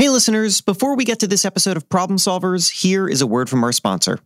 Hey, listeners, before we get to this episode of Problem Solvers, here is a word from our sponsor.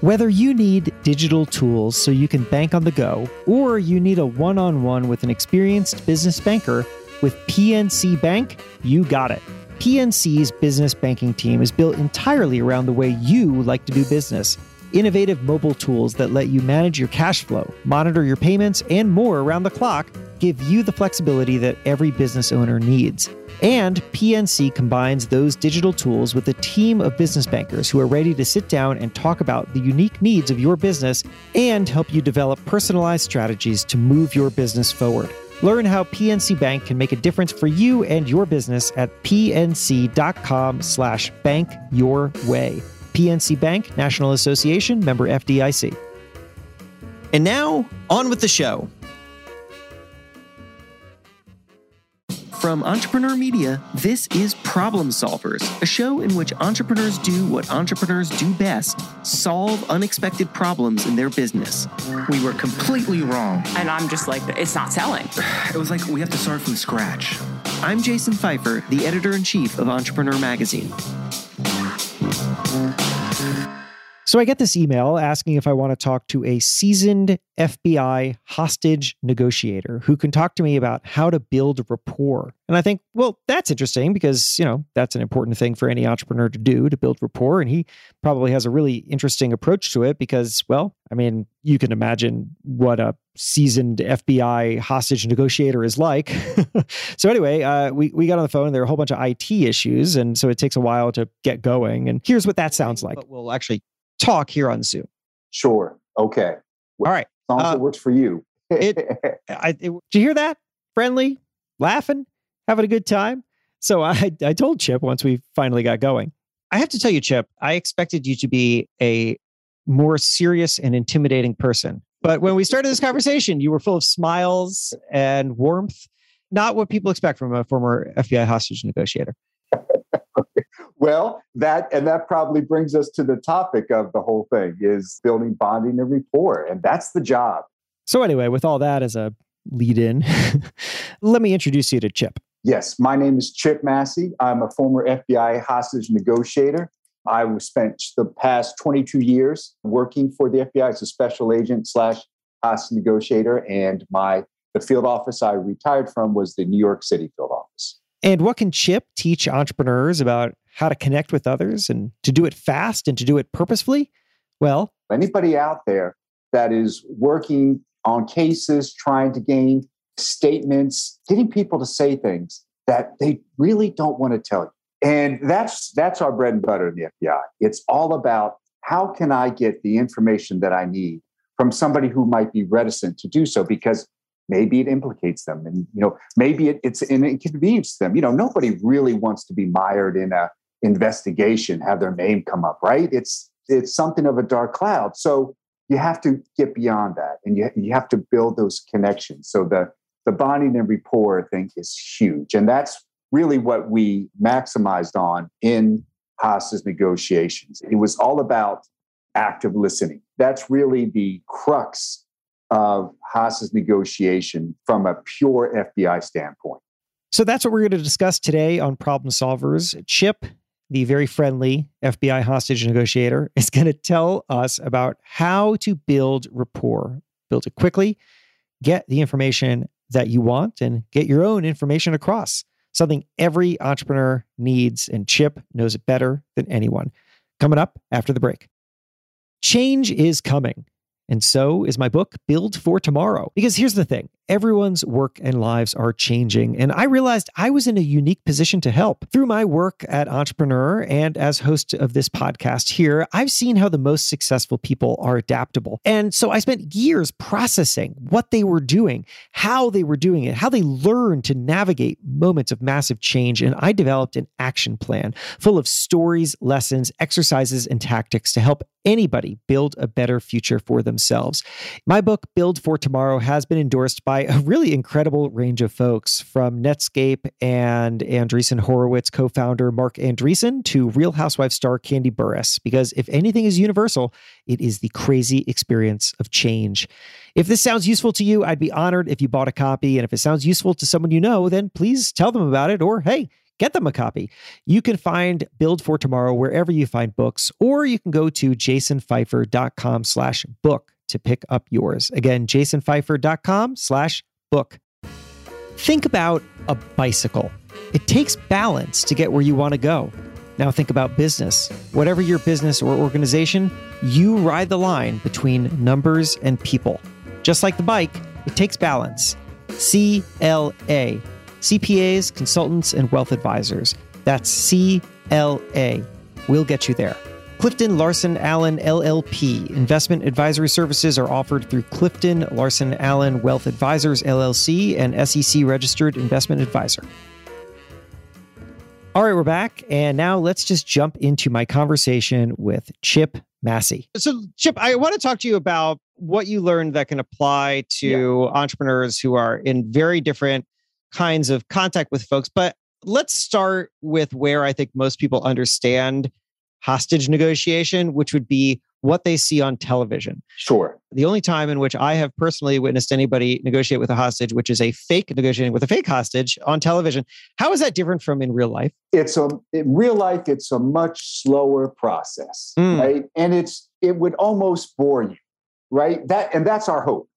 Whether you need digital tools so you can bank on the go, or you need a one on one with an experienced business banker, with PNC Bank, you got it. PNC's business banking team is built entirely around the way you like to do business. Innovative mobile tools that let you manage your cash flow, monitor your payments, and more around the clock give you the flexibility that every business owner needs. And PNC combines those digital tools with a team of business bankers who are ready to sit down and talk about the unique needs of your business and help you develop personalized strategies to move your business forward. Learn how PNC Bank can make a difference for you and your business at pnc.com slash bank your way. PNC Bank, National Association, member FDIC. And now, on with the show. From Entrepreneur Media, this is Problem Solvers, a show in which entrepreneurs do what entrepreneurs do best solve unexpected problems in their business. We were completely wrong. And I'm just like, it's not selling. It was like we have to start from scratch. I'm Jason Feifer, the editor in chief of Entrepreneur Magazine. So I get this email asking if I want to talk to a seasoned FBI hostage negotiator who can talk to me about how to build rapport. And I think, well, that's interesting because, you know, that's an important thing for any entrepreneur to do to build rapport. And he probably has a really interesting approach to it because, well, I mean, you can imagine what a seasoned FBI hostage negotiator is like. so anyway, uh, we, we got on the phone. There are a whole bunch of IT issues. And so it takes a while to get going. And here's what that sounds like. But we'll actually talk here on Zoom. Sure. Okay. All right. As long as Uh, it works for you. it- I, it, did you hear that? Friendly, laughing, having a good time. So I, I told Chip once we finally got going. I have to tell you, Chip, I expected you to be a more serious and intimidating person. But when we started this conversation, you were full of smiles and warmth. Not what people expect from a former FBI hostage negotiator. Well, that and that probably brings us to the topic of the whole thing is building bonding and rapport. And that's the job. So anyway, with all that as a lead in, let me introduce you to Chip. Yes, my name is Chip Massey. I'm a former FBI hostage negotiator. I spent the past 22 years working for the FBI as a special agent slash hostage negotiator, and my the field office I retired from was the New York City field office. And what can Chip teach entrepreneurs about how to connect with others and to do it fast and to do it purposefully? Well, Anybody out there that is working on cases, trying to gain statements, getting people to say things that they really don't want to tell you. And that's that's our bread and butter in the FBI. It's all about how can I get the information that I need from somebody who might be reticent to do so because maybe it implicates them and you know maybe it, it's an inconvenience to them. You know, nobody really wants to be mired in a investigation, have their name come up, right? It's it's something of a dark cloud. So you have to get beyond that and you, you have to build those connections. So the the bonding and rapport, I think, is huge. And that's really what we maximized on in hostage negotiations. It was all about active listening. That's really the crux of hostage negotiation from a pure FBI standpoint. So that's what we're going to discuss today on Problem Solvers. Chip, the very friendly FBI hostage negotiator, is going to tell us about how to build rapport, build it quickly, get the information that you want, and get your own information across. Something every entrepreneur needs, and Chip knows it better than anyone. Coming up after the break. Change is coming. And so is my book, Build for Tomorrow. Because here's the thing everyone's work and lives are changing. And I realized I was in a unique position to help. Through my work at Entrepreneur and as host of this podcast here, I've seen how the most successful people are adaptable. And so I spent years processing what they were doing, how they were doing it, how they learned to navigate moments of massive change. And I developed an action plan full of stories, lessons, exercises, and tactics to help anybody build a better future for themselves. My book, Build for Tomorrow, has been endorsed by a really incredible range of folks from Netscape and Andreessen Horowitz co founder Marc Andreessen to Real Housewives star Kandi Burruss. Because if anything is universal, it is the crazy experience of change. If this sounds useful to you, I'd be honored if you bought a copy. And if it sounds useful to someone you know, then please tell them about it or hey, get them a copy. You can find Build for Tomorrow wherever you find books, or you can go to jasonfeifer.com slash book to pick up yours. Again, jasonfeifer.com slash book. Think about a bicycle. It takes balance to get where you want to go. Now think about business. Whatever your business or organization, you ride the line between numbers and people. Just like the bike, it takes balance. CLA. CPAs, consultants, and wealth advisors. That's CLA. We'll get you there. Clifton Larson Allen LLP. Investment advisory services are offered through Clifton Larson Allen Wealth Advisors LLC, and SEC registered investment advisor. All right, we're back. And now let's just jump into my conversation with Chip Massey. So, Chip, I want to talk to you about what you learned that can apply to yeah. entrepreneurs who are in very different kinds of contact with folks. But let's start with where I think most people understand hostage negotiation, which would be what they see on television. Sure. The only time in which I have personally witnessed anybody negotiate with a hostage, which is a fake negotiating with a fake hostage on television. How is that different from in real life? It's a in real life, it's a much slower process, mm. right? And it's it would almost bore you, right? That and that's our hope.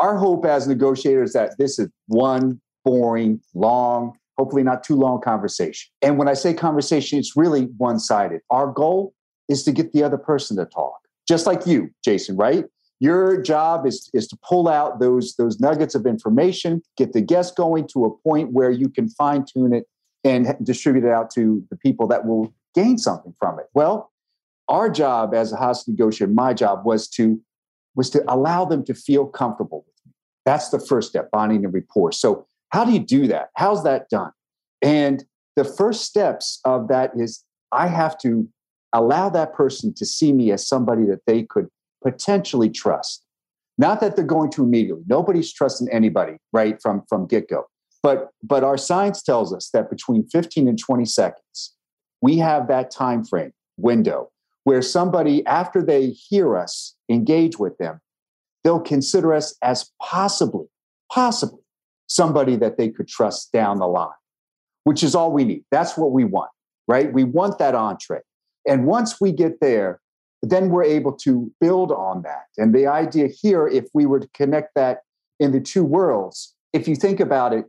Our hope as negotiators that this is one boring, long, hopefully not too long conversation. And when I say conversation, it's really one sided. Our goal is to get the other person to talk, just like you, Jason, right? Your job is, is to pull out those, those nuggets of information, get the guest going to a point where you can fine tune it and distribute it out to the people that will gain something from it. Well, our job as a house negotiator, my job was to was to allow them to feel comfortable with me. That's the first step, bonding and rapport. So how do you do that? How's that done? And the first steps of that is I have to allow that person to see me as somebody that they could potentially trust. Not that they're going to immediately. Nobody's trusting anybody, right, from, from get-go. But but our science tells us that between 15 and 20 seconds, we have that time frame window where somebody, after they hear us engage with them, they'll consider us as possibly, possibly somebody that they could trust down the line, which is all we need. That's what we want, right? We want that entree. And once we get there, then we're able to build on that. And the idea here, if we were to connect that in the two worlds, if you think about it,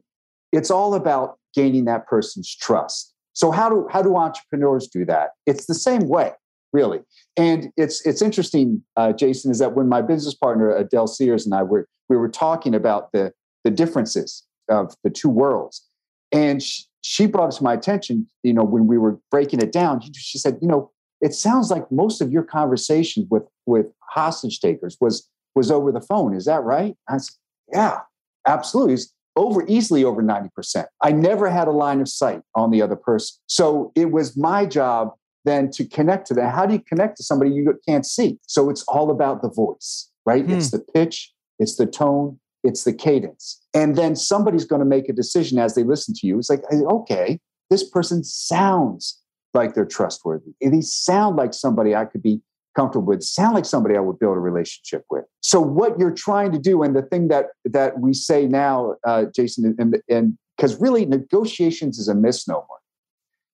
it's all about gaining that person's trust. So how do how do entrepreneurs do that? It's the same way, really. And it's it's interesting, uh, Jason, is that when my business partner Adele Sears and I were we were talking about the the differences of the two worlds. And she, she brought it to my attention, you know, when we were breaking it down, she said, you know, it sounds like most of your conversations with with hostage takers was was over the phone. Is that right? I said, yeah, absolutely. It's over easily over 90%. I never had a line of sight on the other person. So it was my job then to connect to that. How do you connect to somebody you can't see? So it's all about the voice, right? Hmm. It's the pitch, it's the tone, it's the cadence. And then somebody's going to make a decision as they listen to you. It's like, okay, this person sounds like they're trustworthy. They sound like somebody I could be comfortable with, sound like somebody I would build a relationship with. So what you're trying to do, and the thing that that we say now, uh, Jason, and because really negotiations is a misnomer.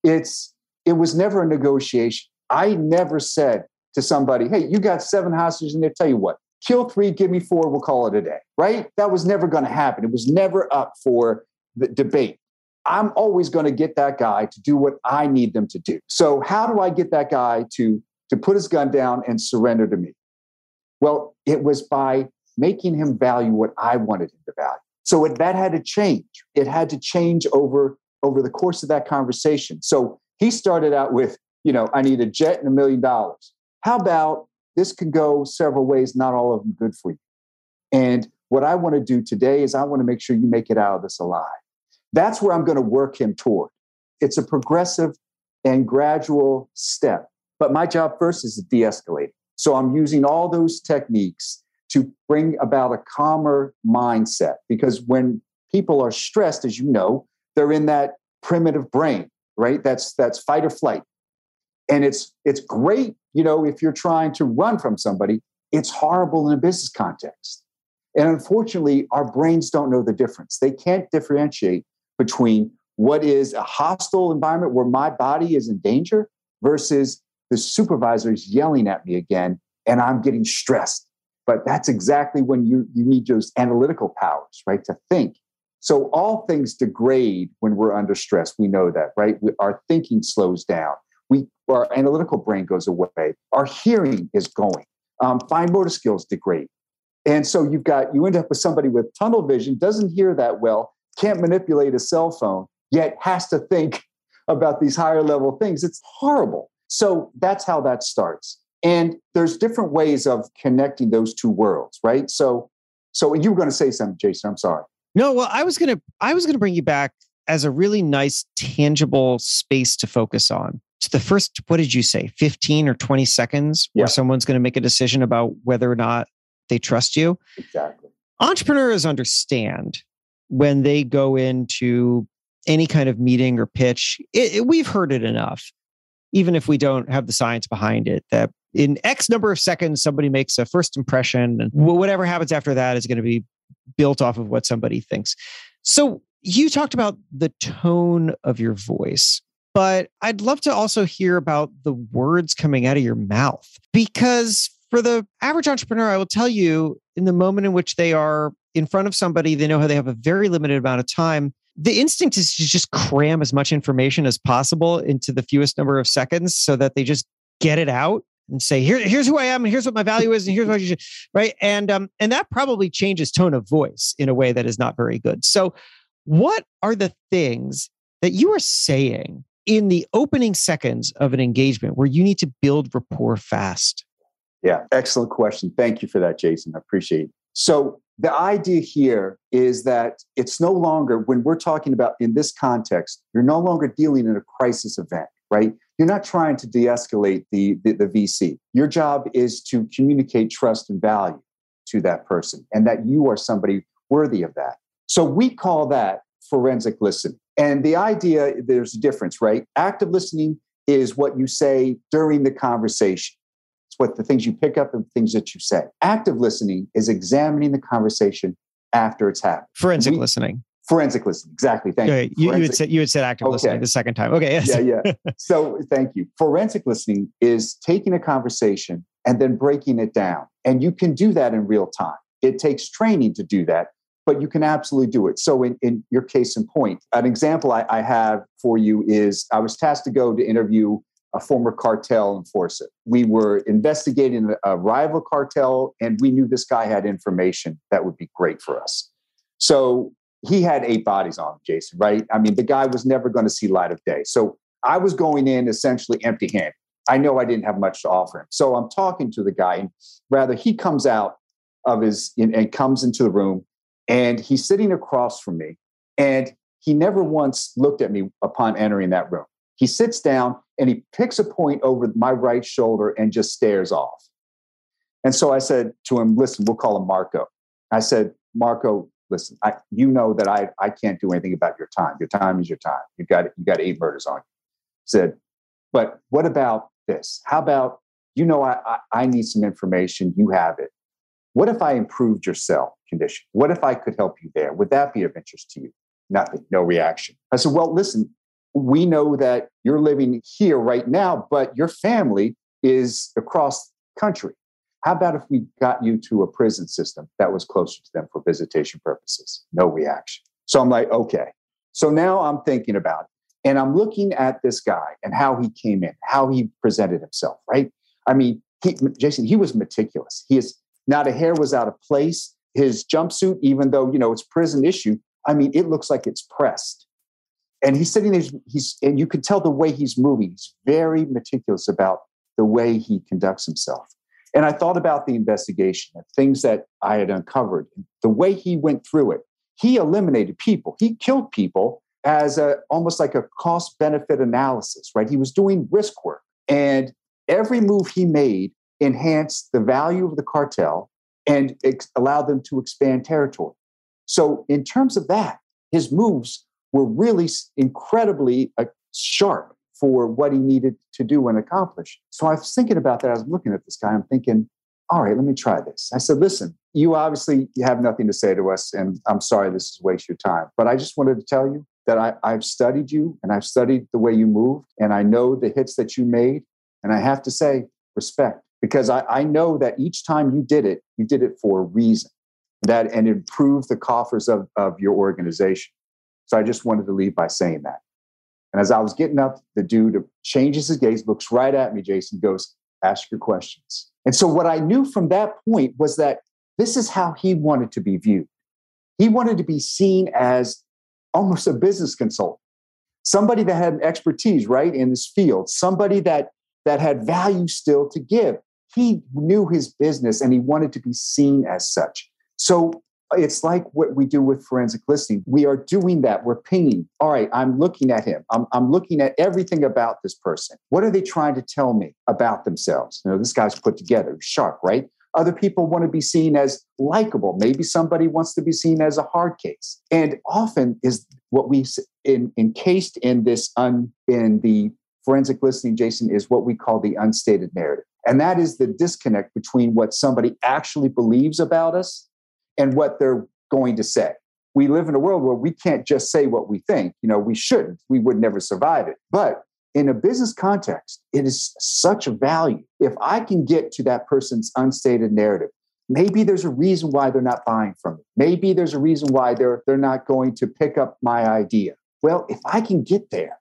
It's it was never a negotiation. I never said to somebody, "Hey, you got seven hostages in there. Tell you what, kill three, give me four, we'll call it a day, right? That was never going to happen. It was never up for the debate. I'm always going to get that guy to do what I need them to do. So, how do I get that guy to, to put his gun down and surrender to me? Well, it was by making him value what I wanted him to value. So it, that had to change. It had to change over, over the course of that conversation. So he started out with, you know, I need a jet and a million dollars. How about this could go several ways, not all of them good for you. And what I want to do today is I want to make sure you make it out of this alive. That's where I'm going to work him toward. It's a progressive and gradual step. But my job first is to de escalate. So I'm using all those techniques to bring about a calmer mindset because when people are stressed, as you know, they're in that primitive brain, right? That's that's fight or flight. And it's it's great you know, if you're trying to run from somebody, it's horrible in a business context. And unfortunately, our brains don't know the difference. They can't differentiate between what is a hostile environment where my body is in danger versus the supervisor is yelling at me again and I'm getting stressed. But that's exactly when you, you need those analytical powers, right? To think. So all things degrade when we're under stress. We know that, right? We, our thinking slows down. We, our analytical brain goes away. Our hearing is going. Um, fine motor skills degrade. And so you've got, you end up with somebody with tunnel vision, doesn't hear that well, can't manipulate a cell phone, yet has to think about these higher level things. It's horrible. So that's how that starts. And there's different ways of connecting those two worlds, right? So, so you were going to say something, Jason. I'm sorry. No, well, I was gonna I was gonna bring you back as a really nice, tangible space to focus on. So the first, what did you say, 15 or 20 seconds where someone's going to make a decision about whether or not they trust you? Exactly. entrepreneurs understand when they go into any kind of meeting or pitch it, it- we've heard it enough even if we don't have the science behind it that in x number of seconds somebody makes a first impression and whatever happens after that is going to be built off of what somebody thinks so you talked about the tone of your voice but i'd love to also hear about the words coming out of your mouth because for the average entrepreneur i will tell you in the moment in which they are in front of somebody they know how they have a very limited amount of time the instinct is to just cram as much information as possible into the fewest number of seconds so that they just get it out and say here here's who i am and here's what my value is and here's what you should right? And um and that probably changes tone of voice in a way that is not very good. So what are the things that you are saying in the opening seconds of an engagement where you need to build rapport fast Yeah, excellent question. Thank you for that, Jason. I appreciate it. So, the idea here is that it's no longer, when we're talking about in this context, you're no longer dealing in a crisis event, right? You're not trying to de escalate the, the, the VC. Your job is to communicate trust and value to that person and that you are somebody worthy of that. So, we call that forensic listening. And the idea, there's a difference, right? Active listening is what you say during the conversation. It's what the things you pick up and things that you say. Active listening is examining the conversation after it's happened. forensic We- listening Forensic listening, exactly. Thank okay, you. you, you had said you had said active listening the second time okay yes. yeah, yeah. So thank you. Forensic listening is taking a conversation and then breaking it down. And you can do that in real time. It takes training to do that, but you can absolutely do it. So in, in your case in point, an example I, I have for you is I was tasked to go to interview a former cartel enforcer. We were investigating a, rival cartel, and we knew this guy had information that would be great for us. So he had eight bodies on him, Jason, right? I mean, the guy was never going to see light of day. So I was going in essentially empty handed. I know I didn't have much to offer him. So I'm talking to the guy, and rather he comes out of his and comes into the room, and he's sitting across from me, and he never once looked at me upon entering that room. He sits down and he picks a point over my right shoulder and just stares off. And so I said to him, "Listen, we'll call him Marco." I said, "Marco, listen, I, you know that I, I can't do anything about your time. Your time is your time. You've got you got eight murders on you. Said, but what about this? How about you know I, I I need some information. You have it. What if I improved your cell condition? What if I could help you there? Would that be of interest to you? Nothing. No reaction. I said, well, listen. We know that you're living here right now, but your family is across country. How about if we got you to a prison system that was closer to them for visitation purposes? No reaction. So I'm like, okay. So now I'm thinking about it. And I'm looking at this guy and how he came in, how he presented himself, right? I mean, he, Jason, he was meticulous. He is not a hair was out of place. His jumpsuit, even though, you know, it's prison issue, I mean, it looks like it's pressed. And he's sitting there, he's, and you can tell the way he's moving. He's very meticulous about the way he conducts himself. And I thought about the investigation and things that I had uncovered, the way he went through it. He eliminated people, he killed people as a almost like a cost benefit analysis, right? He was doing risk work. And every move he made enhanced the value of the cartel and ex- allowed them to expand territory. So, in terms of that, his moves were really incredibly uh, sharp for what he needed to do and accomplish. So I was thinking about that. I was looking at this guy. I'm thinking, all right, let me try this. I said, listen, you obviously have nothing to say to us, and I'm sorry this is waste your time. But I just wanted to tell you that I, I've studied you and I've studied the way you moved and I know the hits that you made. And I have to say, respect, because I, I know that each time you did it, you did it for a reason that and improved the coffers of, of your organization. So I just wanted to leave by saying that. And as I was getting up, the dude changes his gaze, looks right at me, Jason, goes, ask your questions. And so what I knew from that point was that this is how he wanted to be viewed. He wanted to be seen as almost a business consultant, somebody that had expertise, right, in this field, somebody that that had value still to give. He knew his business and he wanted to be seen as such. So it's like what we do with forensic listening. We are doing that. We're pinging. All right, I'm looking at him. I'm, I'm looking at everything about this person. What are they trying to tell me about themselves? You know, this guy's put together, sharp, right? Other people want to be seen as likable. Maybe somebody wants to be seen as a hard case. And often is what we in, encased in this un, in the forensic listening, Jason, is what we call the unstated narrative. And that is the disconnect between what somebody actually believes about us and what they're going to say. We live in a world where we can't just say what we think. You know, we shouldn't. We would never survive it. But in a business context, it is such a value. If I can get to that person's unstated narrative, maybe there's a reason why they're not buying from me. Maybe there's a reason why they're they're not going to pick up my idea. Well, if I can get there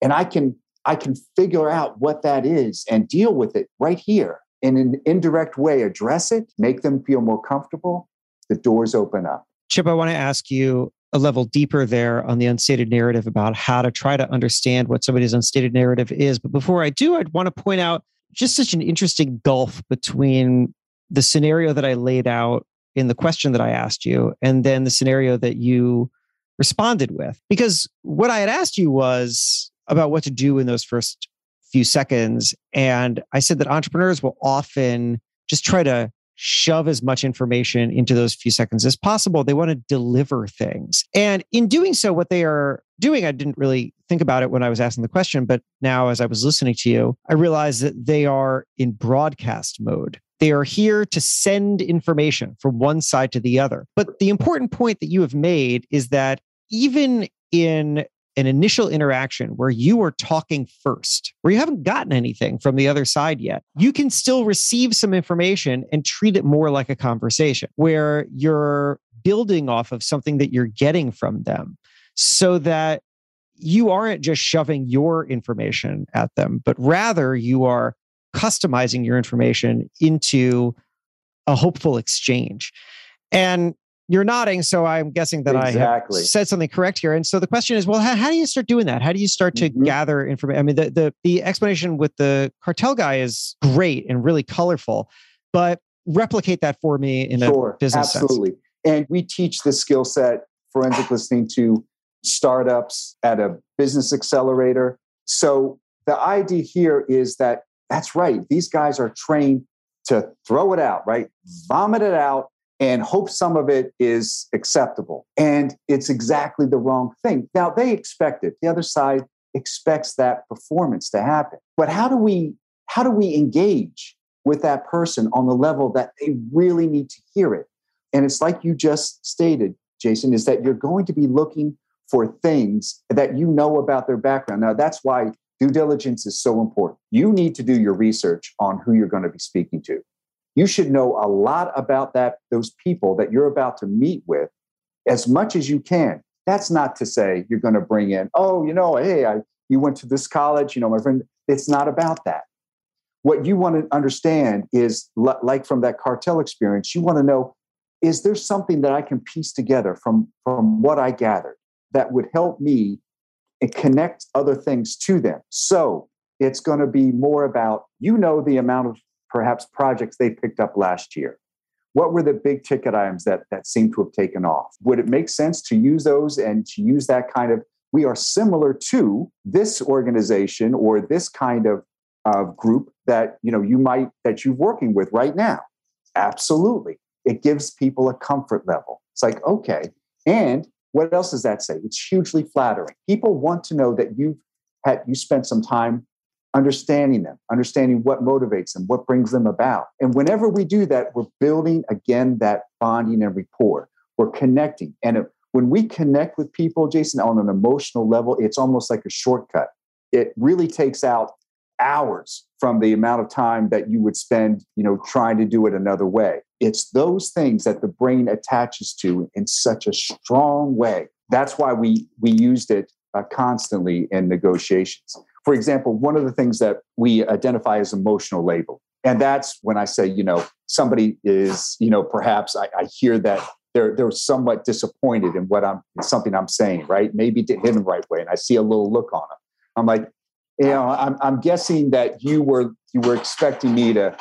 and I can I can figure out what that is and deal with it right here in an indirect way, address it, make them feel more comfortable, the doors open up. Chip, I want to ask you a level deeper there on the unstated narrative about how to try to understand what somebody's unstated narrative is. But before I do, I'd want to point out just such an interesting gulf between the scenario that I laid out in the question that I asked you and then the scenario that you responded with. Because what I had asked you was about what to do in those first few seconds. And I said that entrepreneurs will often just try to shove as much information into those few seconds as possible. They want to deliver things. And in doing so, what they are doing, I didn't really think about it when I was asking the question, but now as I was listening to you, I realized that they are in broadcast mode. They are here to send information from one side to the other. But the important point that you have made is that even in an initial interaction where you are talking first, where you haven't gotten anything from the other side yet, you can still receive some information and treat it more like a conversation where you're building off of something that you're getting from them so that you aren't just shoving your information at them, but rather you are customizing your information into a hopeful exchange. And you're nodding, so I'm guessing that exactly. I said something correct here. And so the question is, well, how, how do you start doing that? How do you start to mm-hmm. gather information? I mean, the, the the explanation with the cartel guy is great and really colorful, but replicate that for me in sure, a business absolutely. Sense. And we teach this skill set, forensic listening to startups at a business accelerator. So the idea here is that that's right. These guys are trained to throw it out, right? Vomit it out and hope some of it is acceptable. And it's exactly the wrong thing. Now, they expect it. The other side expects that performance to happen. But how do we how do we engage with that person on the level that they really need to hear it? And it's like you just stated, Jason, is that you're going to be looking for things that you know about their background. Now, that's why due diligence is so important. You need to do your research on who you're going to be speaking to you should know a lot about that those people that you're about to meet with as much as you can. That's not to say you're going to bring in oh you know hey I, you went to this college you know my friend it's not about that. What you want to understand is like from that cartel experience you want to know is there something that i can piece together from from what i gathered that would help me and connect other things to them? So it's going to be more about you know the amount of perhaps projects they picked up last year? What were the big ticket items that, that seem to have taken off? Would it make sense to use those and to use that kind of? We are similar to this organization or this kind of, of group that you know you might that you're working with right now. Absolutely, it gives people a comfort level. It's like okay, and what else does that say? It's hugely flattering. People want to know that you've had you spent some time understanding them, understanding what motivates them, what brings them about. And whenever we do that, we're building again that bonding and rapport. We're connecting. And when we connect with people, Jason, on an emotional level, it's almost like a shortcut. It really takes out hours from the amount of time that you would spend, you know, trying to do it another way. It's those things that the brain attaches to in such a strong way. That's why we we used it uh, constantly in negotiations. For example, one of the things that we identify as emotional label, and that's when I say, you know, somebody is, you know, perhaps I, I hear that they're they're somewhat disappointed in what I'm something I'm saying, right? Maybe didn't hit the right way, and I see a little look on them. I'm like, you know, I'm I'm guessing that you were you were expecting me to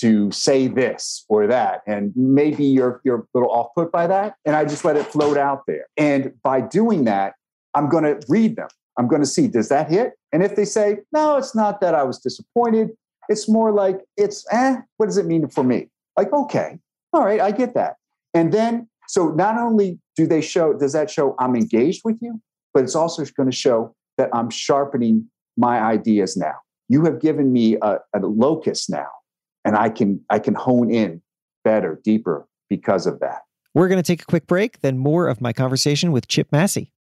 to say this or that, and maybe you're you're a little off put by that, and I just let it float out there. And by doing that, I'm going to read them. I'm going to see does that hit, and if they say no, it's not that I was disappointed. It's more like it's eh. What does it mean for me? Like okay, all right, I get that. And then, so not only do they show, does that show I'm engaged with you, but it's also going to show that I'm sharpening my ideas now. You have given me a, a locus now, and I can I can hone in better, deeper because of that. We're going to take a quick break, then more of my conversation with Chip Massey.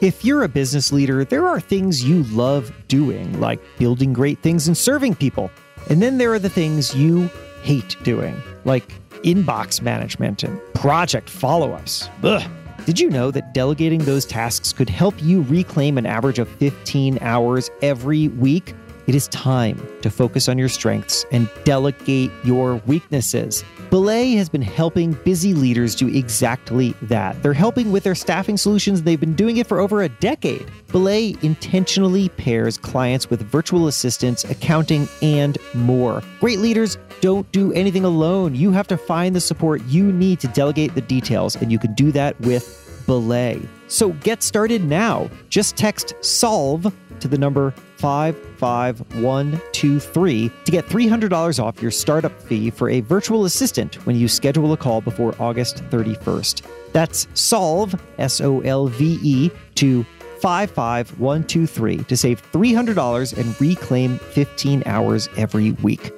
If you're a business leader, there are things you love doing, like building great things and serving people. And then there are the things you hate doing, like inbox management, and project follow ups. Did you know that delegating those tasks could help you reclaim an average of 15 hours every week? It is time to focus on your strengths and delegate your weaknesses. Belay has been helping busy leaders do exactly that. They're helping with their staffing solutions. They've been doing it for over a decade. Belay intentionally pairs clients with virtual assistants, accounting, and more. Great leaders don't do anything alone. You have to find the support you need to delegate the details, and you can do that with Belay. So get started now. Just text SOLVE to the number 55123 to get $300 off your startup fee for a virtual assistant when you schedule a call before August 31st. That's SOLVE, S O L V E, to 55123 to save $300 and reclaim 15 hours every week.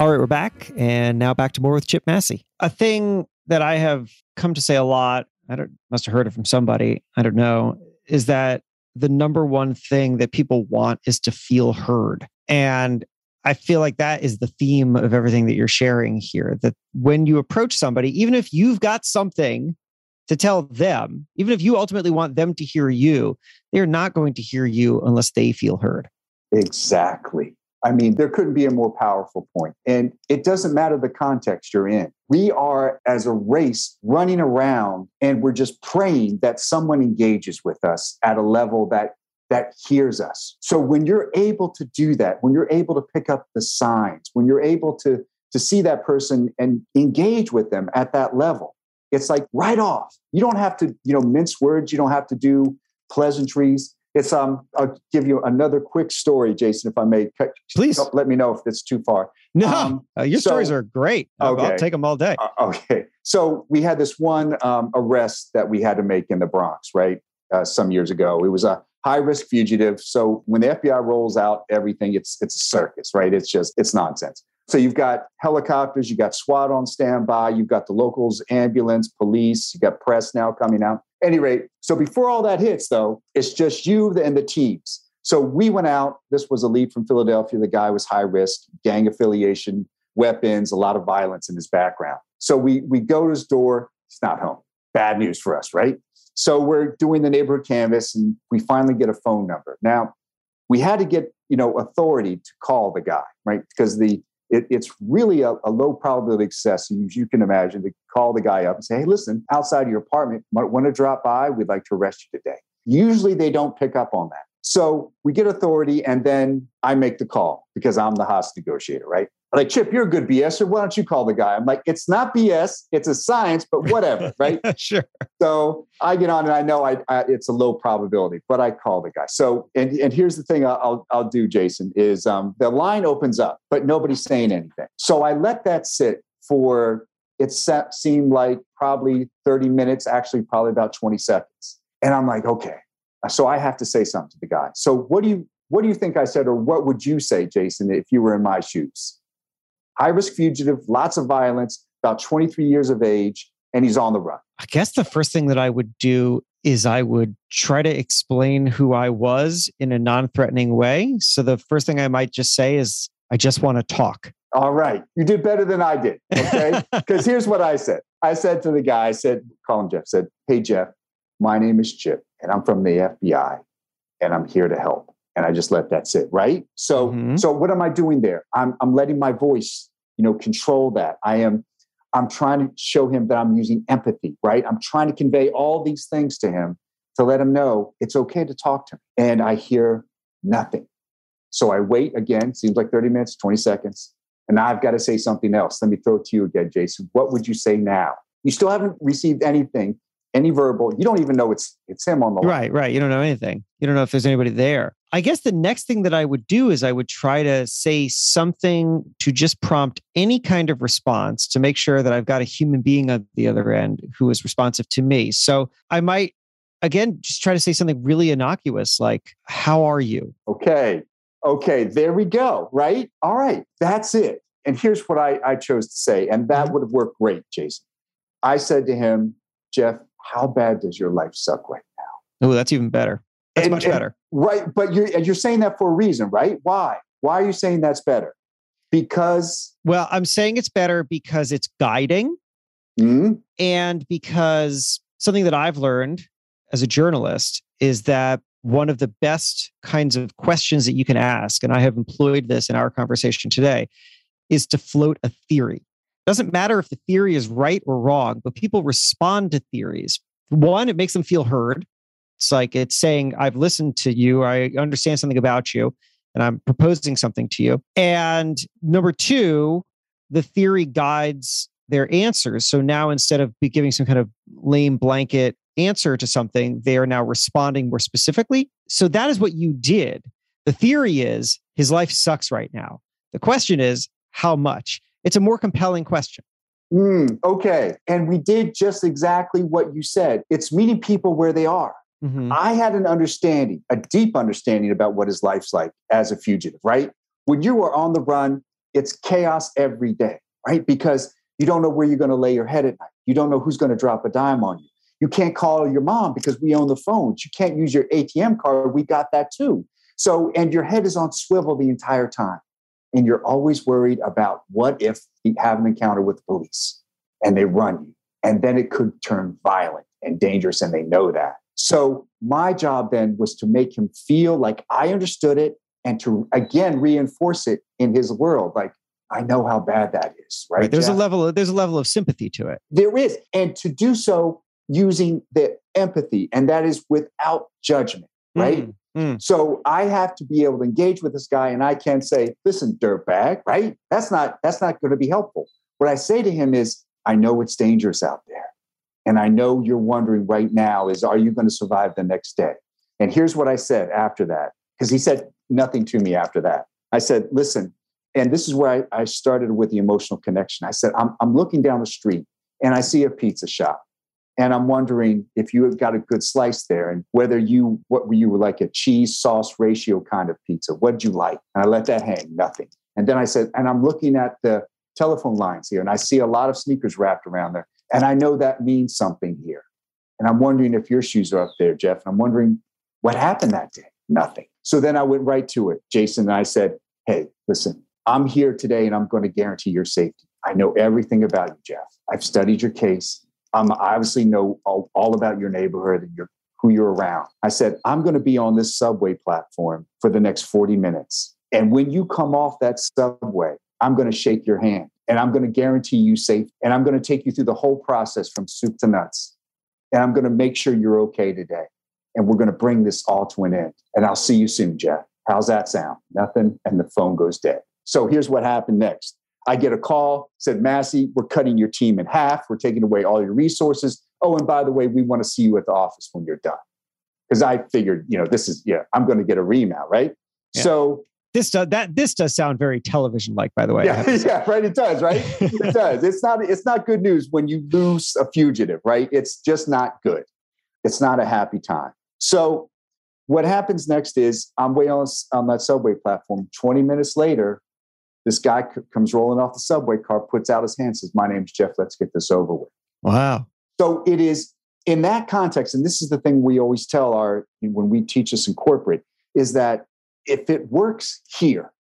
All right, we're back. And now back to more with Chip Massey. A thing that I have come to say a lot, I don't must have heard it from somebody, I don't know, is that the number one thing that people want is to feel heard. And I feel like that is the theme of everything that you're sharing here. That when you approach somebody, even if you've got something to tell them, even if you ultimately want them to hear you, they're not going to hear you unless they feel heard. Exactly. I mean, there couldn't be a more powerful point. And it doesn't matter the context you're in. We are, as a race, running around and we're just praying that someone engages with us at a level that that hears us. So when you're able to do that, when you're able to pick up the signs, when you're able to to see that person and engage with them at that level, it's like right off. You don't have to, you know, mince words, you don't have to do pleasantries it's um. I'll give you another quick story, Jason, if I may. Please let me know if it's too far. No, um, uh, your so, stories are great. Okay. I'll take them all day. Uh, okay. So we had this one um, arrest that we had to make in the Bronx, right? Uh, some years ago. It was a high risk fugitive. So when the FBI rolls out everything, it's it's a circus, right? It's just it's nonsense. So you've got helicopters, you've got SWAT on standby, you've got the locals, ambulance, police, you got press now coming out. Any rate, so before all that hits, though, it's just you and the teams. So we went out. This was a lead from Philadelphia. The guy was high risk, gang affiliation, weapons, a lot of violence in his background. So we we go to his door. He's not home. Bad news for us, right? So we're doing the neighborhood canvas, and we finally get a phone number. Now we had to get you know authority to call the guy, right? Because the it, it's really a, a, low probability success. As you can imagine, to call the guy up and say, hey, listen, outside your apartment, want to drop by. We'd like to arrest you today. Usually they don't pick up on that. So we get authority, and then I make the call because I'm the host negotiator, right? I'm like, Chip, you're a good BS, or why don't you call the guy? I'm like, it's not BS, it's a science, but whatever, right? sure. So I get on, and I know I, I, it's a low probability, but I call the guy. So, and and here's the thing I'll I'll do, Jason, is um, the line opens up, but nobody's saying anything. So I let that sit for it seemed like probably 30 minutes, actually probably about 20 seconds, and I'm like, okay. So I have to say something to the guy. So what do you what do you think I said, or what would you say, Jason, if you were in my shoes? high risk fugitive, lots of violence, about 23 years of age, and he's on the run. I guess the first thing that I would do is I would try to explain who I was in a non threatening way. So the first thing I might just say is, I just want to talk. All right. You did better than I did. Okay. Because here's what I said I said to the guy, I said, call him Jeff, said, Hey, Jeff, my name is Chip and I'm from the FBI and I'm here to help. And I just let that sit. Right. So, Mhm. so what am I doing there? I'm, I'm letting my voice, you know, control that. I am, I'm trying to show him that I'm using empathy, right? I'm trying to convey all these things to him to let him know it's okay to talk to him. And I hear nothing. So I wait again, seems like 30 minutes, 20 seconds. And now I've got to say something else. Let me throw it to you again, Jason. What would you say now? You still haven't received anything, any verbal. You don't even know it's it's him on the line. Right, right. You don't know anything. You don't know if there's anybody there. I guess the next thing that I would do is I would try to say something to just prompt any kind of response to make sure that I've got a human being on the other end who is responsive to me. So I might, again, just try to say something really innocuous like, How are you? Okay. Okay. There we go. Right. All right. That's it. And here's what I, I chose to say. And that mm-hmm. would have worked great, Jason. I said to him, Jeff, how bad does your life suck right now? Oh, that's even better. That's And- much and- better. Right. But you're and you're saying that for a reason, right? Why? Why are you saying that's better? Because Well, I'm saying it's better because it's guiding Hmm? and because something that I've learned as a journalist is that one of the best kinds of questions that you can ask, and I have employed this in our conversation today, is to float a theory. Doesn't matter if the theory is right or wrong, but people respond to theories. One, it makes them feel heard. It's like it's saying, I've listened to you, I understand something about you, and I'm proposing something to you. And number two, the theory guides their answers. So now instead of giving some kind of lame blanket answer to something, they are now responding more specifically. So that is what you did. The theory is his life sucks right now. The question is, how much? It's a more compelling question. Mm, okay. And we did just exactly what you said. It's meeting people where they are. Mhm. I had an understanding, a deep understanding about what his life's like as a fugitive, right? When you are on the run, it's chaos every day, right? Because you don't know where you're going to lay your head at night. You don't know who's going to drop a dime on you. You can't call your mom because we own the phones. You can't use your ATM card. We got that too. So, and your head is on swivel the entire time. And you're always worried about what if you have an encounter with the police and they run you. And then it could turn violent and dangerous, and they know that. So, my job then was to make him feel like I understood it and to again reinforce it in his world. Like, I know how bad that is, right? There's a level of, there's a level of sympathy to it. There is. And to do so using the empathy, and that is without judgment, right? Mm, mm. So I have to be able to engage with this guy, and I can't say, "Listen, dirtbag," right? That's not that's not going to be helpful. What I say to him is, "I know it's dangerous out there, and I know you're wondering right now is, are you going to survive the next day?" And here's what I said after that, because he said nothing to me after that. I said, "Listen," and this is where I, I started with the emotional connection. I said, I'm, "I'm looking down the street, and I see a pizza shop." And I'm wondering if you have got a good slice there and whether you, what were you like a cheese sauce ratio kind of pizza? What did you like? And I let that hang, nothing. And then I said, and I'm looking at the telephone lines here and I see a lot of sneakers wrapped around there. And I know that means something here. And I'm wondering if your shoes are up there, Jeff. And I'm wondering what happened that day? Nothing. So then I went right to it, Jason. And I said, hey, listen, I'm here today and I'm going to guarantee your safety. I know everything about you, Jeff. I've studied your case. Um, I obviously know all, all about your neighborhood and your who you're around. I said, I'm going to be on this subway platform for the next 40 minutes. And when you come off that subway, I'm going to shake your hand and I'm going to guarantee you safe. And I'm going to take you through the whole process from soup to nuts. And I'm going to make sure you're okay today. And we're going to bring this all to an end. And I'll see you soon, Jeff. How's that sound? Nothing. And the phone goes dead. So here's what happened next. I get a call, said, Massey, we're cutting your team in half. We're taking away all your resources. Oh, and by the way, we want to see you at the office when you're done. Because I figured, you know, this is, yeah, I'm going to get a ream out, right? Yeah. So, This does that this does sound very television like, by the way. Yeah, have to say. yeah, right. It does, right? It does. It's not, it's not good news when you lose a fugitive, right? It's just not good. It's not a happy time. So, what happens next is I'm waiting on, on that subway platform. 20 minutes later, this guy c- comes rolling off the subway car, puts out his hand, says, My name's Jeff. Let's get this over with. Wow. So it is in that context, and this is the thing we always tell our when we teach this in corporate, is that if it works here,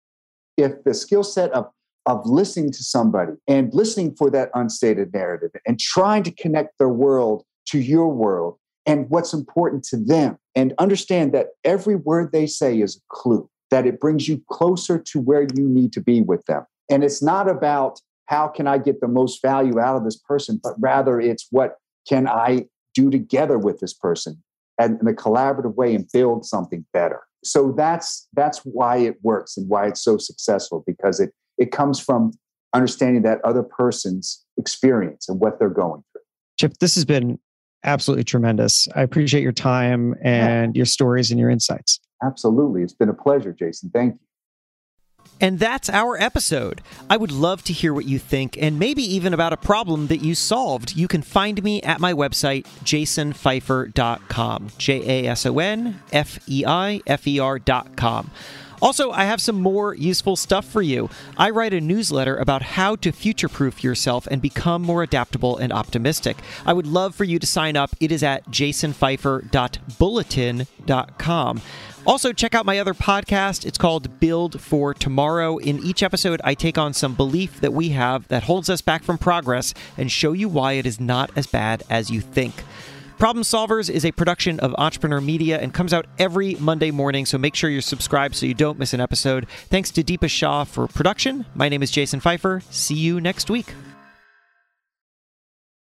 if the skill set of of listening to somebody and listening for that unstated narrative and trying to connect their world to your world and what's important to them and understand that every word they say is a clue that it brings you closer to where you need to be with them. And it's not about how can i get the most value out of this person but rather it's what can i do together with this person and in a collaborative way and build something better. So that's that's why it works and why it's so successful because it it comes from understanding that other person's experience and what they're going through. Chip this has been absolutely tremendous i appreciate your time and yeah. your stories and your insights absolutely it's been a pleasure jason thank you and that's our episode. I would love to hear what you think and maybe even about a problem that you solved. You can find me at my website, jasonfeifer.com. J A S O N F E I F E R.com. Also, I have some more useful stuff for you. I write a newsletter about how to future proof yourself and become more adaptable and optimistic. I would love for you to sign up. It is at jasonfeifer.bulletin.com. Also, check out my other podcast. It's called Build for Tomorrow. In each episode, I take on some belief that we have that holds us back from progress and show you why it is not as bad as you think. Problem Solvers is a production of Entrepreneur Media and comes out every Monday morning, so make sure you're subscribed so you don't miss an episode. Thanks to Deepa Shah for production. My name is Jason Feifer. See you next week.